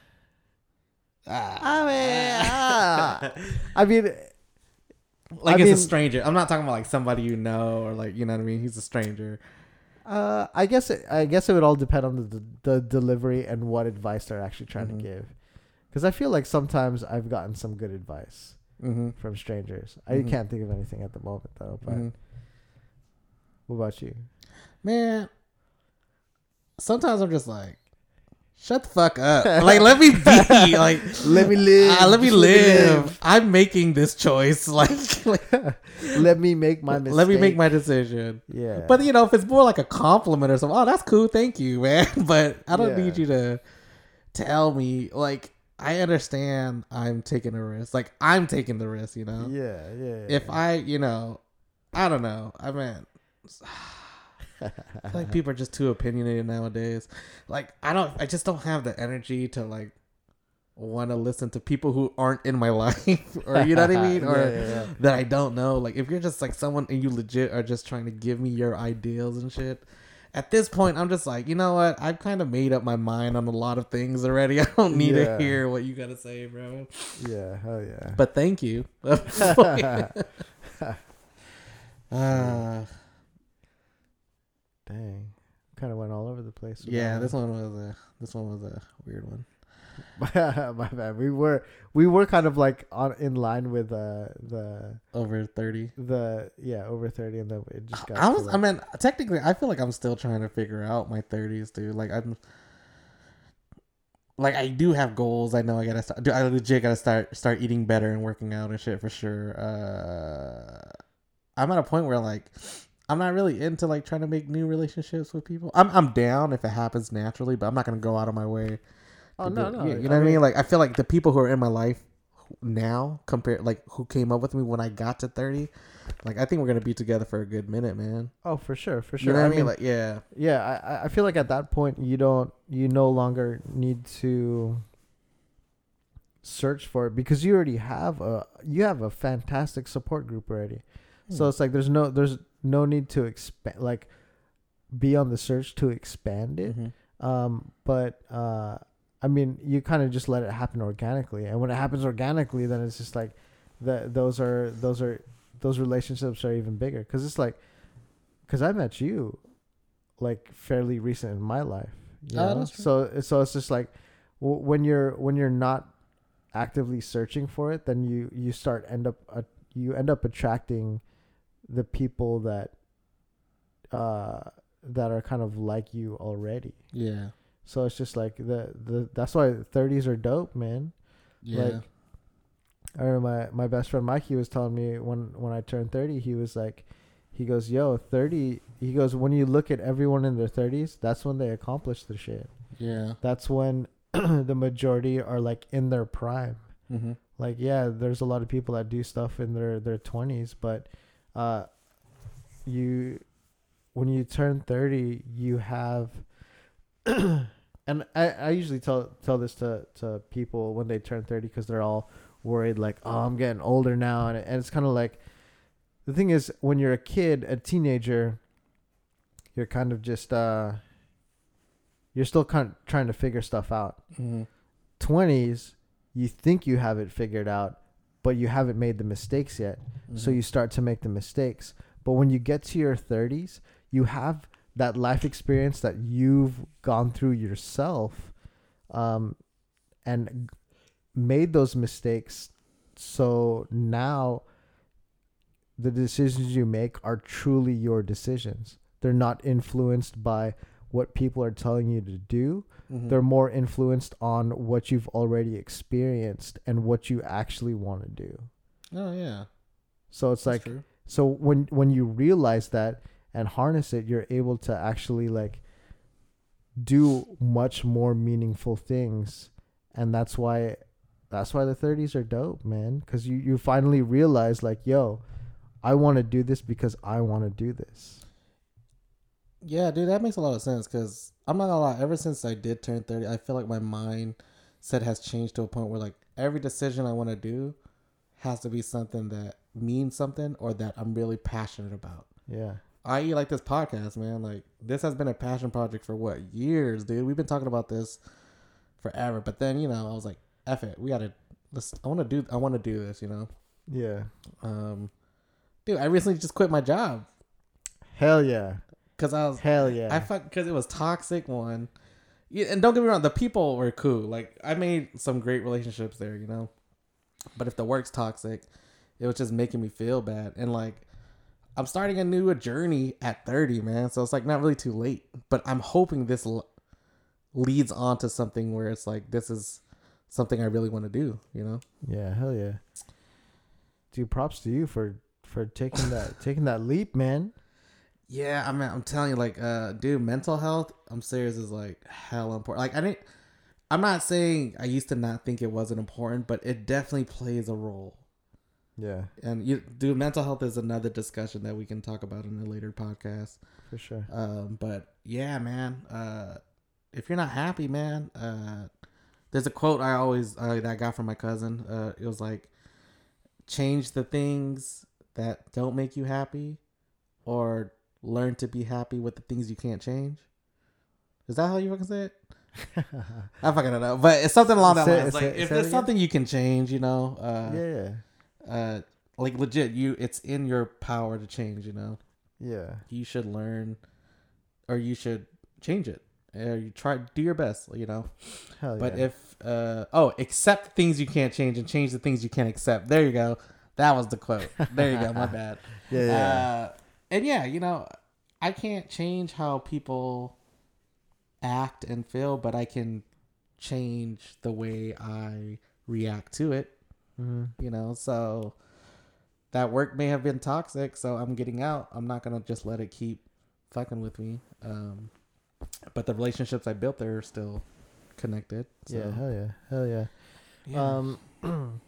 Ah. I mean, ah. I mean, like I it's mean- a stranger. I'm not talking about like somebody you know or like you know what I mean. He's a stranger. Uh, I guess it, I guess it would all depend on the the delivery and what advice they're actually trying Mhm. to give. Because I feel like sometimes I've gotten some good advice Mm-hmm. from strangers. Mhm. I can't think of anything at the moment though. But Mm-hmm. what about you? Man, sometimes I'm just like, shut the fuck up. like let me be. Like Let me live. ah, let me Just let me live. live. I'm making this choice. Like, like, Let me make my mistake. let me make my decision. yeah. But you know, if it's more like a compliment or something, oh, that's cool, thank you, man. But I don't Yeah. need you to tell me. Like, I understand I'm taking a risk. Like, I'm taking the risk. You know, yeah, yeah. if I, you know, I don't know. I mean, like people are just too opinionated nowadays. Like, I don't. I just don't have the energy to like want to listen to people who aren't in my life, or you know what I mean, or Yeah, yeah, yeah. that I don't know. Like if you're just like someone and you legit are just trying to give me your ideals and shit. At this point, I'm just like, you know what? I've kind of made up my mind on a lot of things already. I don't need to hear what you gotta say, bro. yeah, hell yeah. But thank you. uh, Dang, kind of went all over the place. yeah, this one was a this one was a weird one. My bad. We were we were kind of like on in line with uh the Over thirty. the yeah over thirty, and then it just got. I was. like- I mean, technically, I feel like I'm still trying to figure out my thirties, dude. Like I'm. Like I do have goals. I know I gotta start. Dude, I legit gotta start start eating better and working out and shit for sure. Uh, I'm at a point where like I'm not really into like trying to make new relationships with people. I'm I'm down if it happens naturally, but I'm not gonna go out of my way. Oh no, no. yeah, you know what I mean? Like I feel like the people who are in my life now compared like who came up with me when I got to 30, like I think we're gonna be together for a good minute, man. oh, for sure, for You sure. know what I I mean? mean, Like yeah, yeah, I I- I feel like at that point you don't you no longer need to search for it because you already have a you have a fantastic support group already. So Hmm. it's like there's no there's no need to expand like be on the search to expand it. Mhm. Um, but uh, I mean, you kind of just let it happen organically, and when it happens organically, then it's just like that. Those are those are those relationships are even bigger because it's like because I met you like fairly recent in my life. You Oh, know? that's true. So so it's just like w- when you're when you're not actively searching for it, then you you start end up uh, you end up attracting the people that uh that are kind of like you already. yeah, So it's just like the the that's why thirties are dope, man. yeah, Like, I remember my, my best friend Mikey was telling me when when I turned thirty, he was like, he goes, "Yo, 30, He goes, when you look at everyone in their thirties, that's when they accomplish their shit. yeah. That's when the majority are like in their prime. Mm-hmm. Like, yeah, there's a lot of people that do stuff in their their twenties, but uh, you when you turn thirty, you have. and I, I usually tell tell this to, to people when they turn 30 because they're all worried like oh i'm getting older now and, and it's kind of like the thing is when you're a kid a teenager you're kind of just uh you're still kind of trying to figure stuff out Mm-hmm. 20s you think you have it figured out but you haven't made the mistakes yet. So you start to make the mistakes. But when you get to your 30s you have that life experience that you've gone through yourself um, and made those mistakes. So now the decisions you make are truly your decisions. They're not influenced by what people are telling you to do Mhm. they're more influenced on what you've already experienced and what you actually want to do. Oh yeah, so it's That's like true. so when when you realize that and harness it you're able to actually like do much more meaningful things. And that's why that's why the 30s are dope man. Cuz you you finally realize like yo I want to do this because I want to do this Yeah, dude, that makes a lot of sense because I'm not gonna lie. Ever since I did turn thirty, I feel like my mindset has changed to a point where like every decision I want to do has to be something that means something or that I'm really passionate about. yeah I.e., like this podcast, man. Like this has been a passion project for what years, dude. We've been talking about this forever, but then you know I was like, "F it, we gotta." Let's. I want to do. I want to do this, you know. yeah Um, dude, I recently just quit my job hell yeah because I was hell yeah I fuck because it was toxic one. Yeah, and don't get me wrong, the people were cool. Like I made some great relationships there, you know. But if the work's toxic, it was just making me feel bad. And like I'm starting a new journey at 30, man. So it's like not really too late. But I'm hoping this l- leads on to something where it's like this is something I really want to do, you know. Yeah, hell yeah. Dude, props to you for for taking that taking that leap, man. Yeah, I mean, I'm telling you, like, uh, dude, mental health. I'm serious is like hell important. Like, I didn't. I'm not saying I used to not think it wasn't important, but it definitely plays a role. Yeah, And you, dude, mental health is another discussion that we can talk about in a later podcast. for sure. Um, but yeah, man. Uh, if you're not happy, man, uh, there's a quote I always uh, that I got from my cousin. Uh, it was like, change the things that don't make you happy, or learn to be happy with the things you can't change. Is that how you fucking say it? I fucking don't know, but it's something along that lines. Like say- if there's something you can change, you know, uh, yeah, uh, like legit, you it's in your power to change. You know, yeah, you should learn, or you should change it. or you try do your best, you know. Hell But yeah. if uh oh, accept things you can't change and change the things you can't accept. There you go. That was the quote. There you go. My bad. yeah, yeah. Uh, and yeah, you know, I can't change how people act and feel, but I can change the way I react to it. Mhm. You know, so that work may have been toxic, so I'm getting out. I'm not gonna just let it keep fucking with me. Um, but the relationships I built there are still connected. So. yeah, hell yeah, hell yeah. Yeah. Um,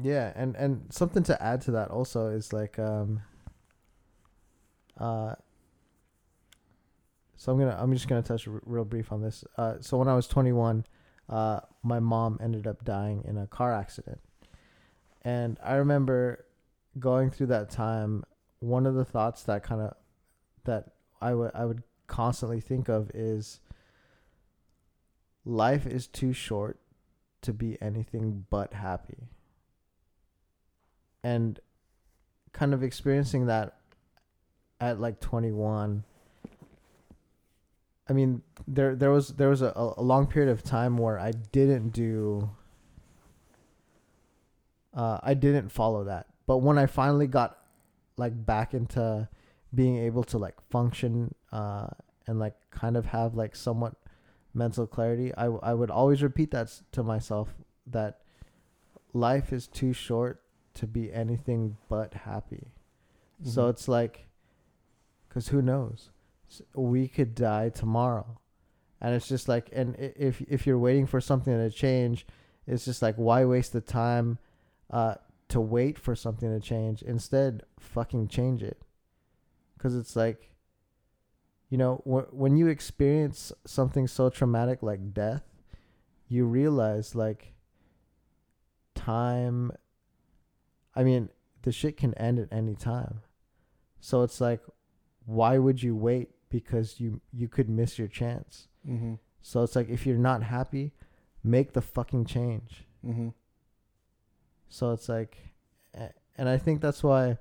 yeah, and and something to add to that also is like um. Uh. So I'm gonna I'm just gonna touch r- real brief on this. Uh, so when I was 21, uh, my mom ended up dying in a car accident, and I remember going through that time. One of the thoughts that kind of that I would I would constantly think of is life is too short to be anything but happy. And kind of experiencing that at like 21 I mean there there was there was a, a long period of time where I didn't do uh I didn't follow that. But when I finally got like back into being able to like function uh and like kind of have like somewhat mental clarity I I would always repeat that to myself that life is too short to be anything but happy so Mhm. it's like because who knows? We could die tomorrow. And it's just like and if if you're waiting for something to change it's just like why waste the time uh to wait for something to change? Instead fucking change it. Because it's like you know wh- when you experience something so traumatic like death you realize like time i mean the shit can end at any time. So it's like why would you wait because you you could miss your chance Mm-hmm. so it's like if you're not happy make the fucking change Mm-hmm. so it's like, and I think that's why,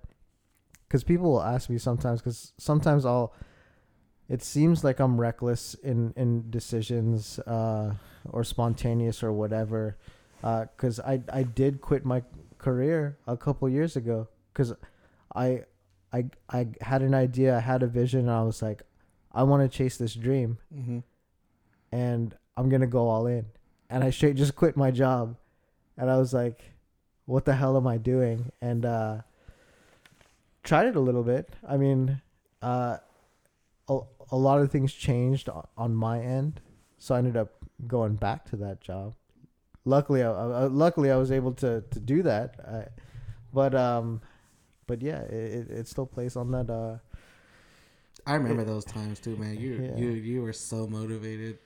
because people will ask me sometimes, because sometimes I'll, it seems like I'm reckless in in decisions, uh, or spontaneous or whatever, uh, because I I did quit my career a couple years ago, because I, I I had an idea, I had a vision, and I was like, I want to chase this dream, Mm-hmm. and I'm gonna go all in, and I straight just quit my job, and I was like, what the hell am I doing? And uh, tried it a little bit. I mean, uh, a, a lot of things changed on my end, so I ended up going back to that job. Luckily, I, I, luckily I was able to to do that. I, but um, but yeah, it, it, it still plays on that uh. I remember those times too, man. You Yeah. you you were so motivated.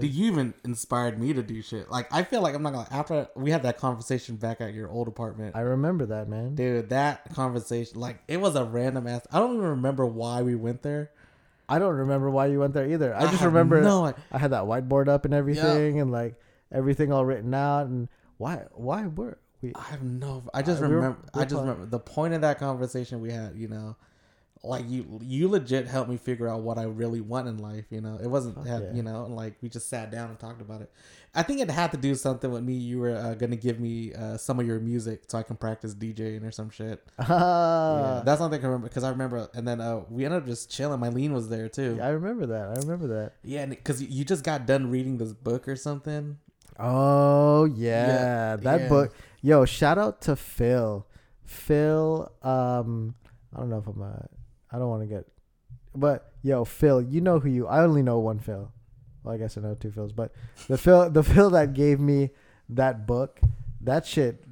Dude, you even inspired me to do shit. Like I feel like I'm not gonna after we had that conversation back at your old apartment. I remember that man. Dude, that conversation, like it was a random ass. I don't even remember why we went there. I don't remember why you went there either. I, I just remember no- I had that whiteboard up and everything, and like everything all written out. And why? Why were we? I have no. I just Uh, we were- remember. we I just remember the point of that conversation we had. You know, like you you legit helped me figure out what I really want in life. You know, it wasn't had, yeah. you know, and like we just sat down and talked about it. I think it had to do something with me. You were uh, gonna give me uh, some of your music so I can practice DJing or some shit. yeah, Ah, that's something I can remember because I remember. And then uh, we ended up just chilling. Mylene was there too. I remember that. I remember that. Yeah, because you just got done reading this book or something. Oh yeah, Yeah, that yeah. book. Yo, shout out to Phil. Phil, um, I don't know if I'm a. I don't want to get, but yo, Phil, you know who you. I only know one Phil. Well, I guess I know two Phils, but the Phil, the Phil that gave me that book, that shit.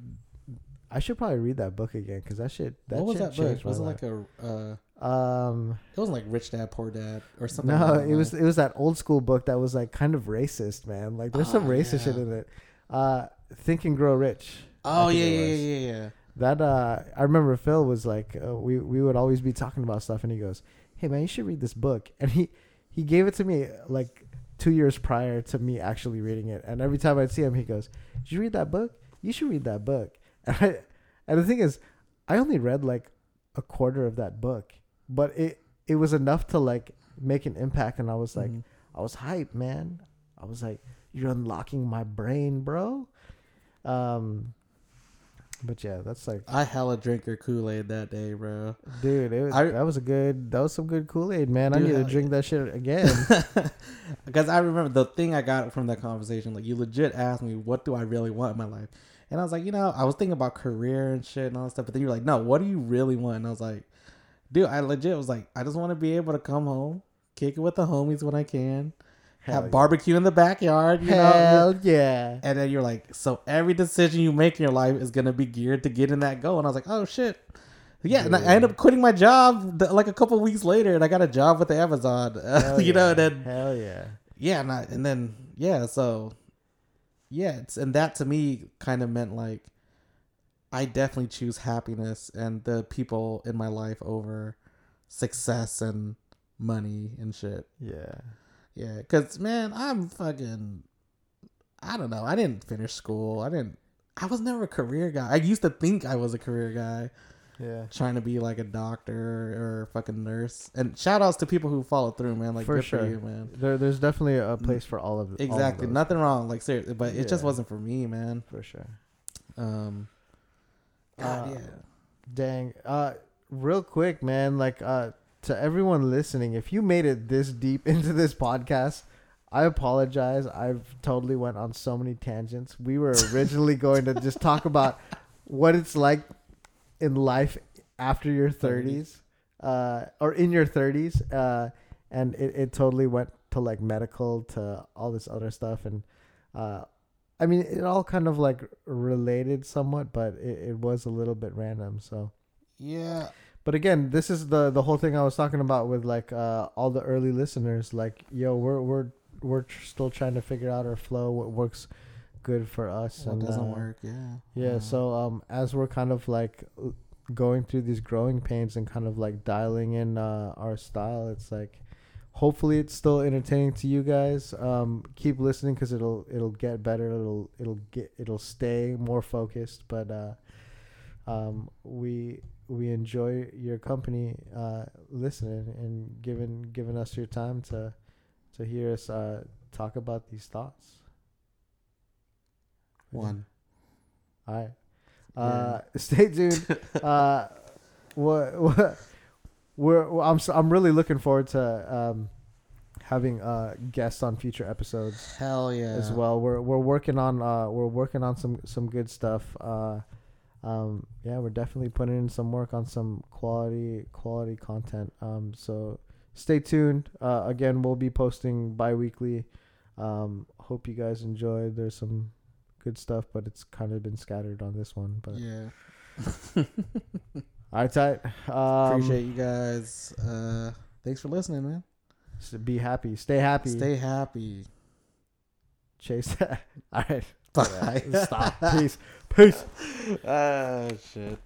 I should probably read that book again because that shit. That what was shit that book? Was it life. like a? Uh, Um, it wasn't like Rich Dad Poor Dad or something. no, along it was it was that old school book that was like kind of racist, man. Like there's some Oh, racist shit in it. Uh, Think and Grow Rich. I Oh yeah, yeah, yeah, yeah, yeah. That uh, I remember Phil was like, uh, we we would always be talking about stuff, and he goes, "Hey man, you should read this book." And he he gave it to me like two years prior to me actually reading it. And every time I'd see him, he goes, "Did you read that book? You should read that book." And, I, and the thing is, I only read like a quarter of that book, but it it was enough to like make an impact. And I was like, Mhm. I was hyped, man. I was like, you're unlocking my brain, bro. Um, but yeah, that's like, I hella drink your Kool Aid that day, bro. dude, it was, I- that was a good, that was some good Kool Aid, man. I need to drink that shit again. Because I remember the thing I got from that conversation, like you legit asked me, "What do I really want in my life?" And I was like, you know, I was thinking about career and shit and all that stuff. But then you were like, "No, what do you really want?" And I was like, "Dude, I legit was like, I just want to be able to come home, kick it with the homies when I can, Hell have yeah. barbecue in the backyard, you know." Hell yeah. And then you're like, so every decision you make in your life is gonna be geared to get in that goal. And I was like, oh shit. Yeah, and I, ended up quitting my job like a couple weeks later, and I got a job with Amazon. You know, and then hell yeah. yeah, and, I, and then yeah, so yeah, it's, and that to me kind of meant like I definitely choose happiness and the people in my life over success and money and shit. Yeah. Yeah, cause man, I'm fucking. I don't know. I didn't finish school. I didn't. I was never a career guy. I used to think I was a career guy, Yeah. trying to be like a doctor or fucking nurse. And shout outs to people who follow through, man. Like For good sure. for you, man. There, there's definitely a place for all of all of Exactly. Nothing wrong. Like seriously, but it just wasn't for me, man. for sure. Um. God, Uh, yeah. Dang. Uh, real quick, man. Like, uh, to everyone listening, if you made it this deep into this podcast, I apologize. I've totally went on so many tangents. We were originally going to just talk about what it's like in life after your thirties, uh, or in your thirties, uh, and it, it totally went to like medical to all this other stuff and uh I mean it all kind of like related somewhat but it, it was a little bit random so Yeah. But again this is the the whole thing I was talking about with like uh all the early listeners like yo we're we're we're tr- still trying to figure out our flow what works good for us What and doesn't uh, work? Yeah. yeah, so um as we're kind of like going through these growing pains and kind of like dialing in uh our style, it's like hopefully it's still entertaining to you guys. Um keep listening cuz it'll it'll get better. It'll it'll get it'll stay more focused, but uh um we we enjoy your company uh listening and giving giving us your time to to hear us uh talk about these thoughts. one. All right. Uh, stay tuned. uh, what, what, we're, I'm, I'm really looking forward to um, having uh, guests on future episodes Hell yeah. as well. We're we're working on uh, we're working on some some good stuff. Uh, um, yeah, we're definitely putting in some work on some quality quality content. Um, so stay tuned. Uh, again, we'll be posting bi-weekly. Um, hope you guys enjoyed. There's some good stuff, but it's kind of been scattered on this one. But Yeah. all right, tight. Um, Appreciate you guys. Uh, thanks for listening, man. Be happy. Stay happy. Stay happy. Chase that. all right. Bye. Stop. Peace. Peace. Ah, shit.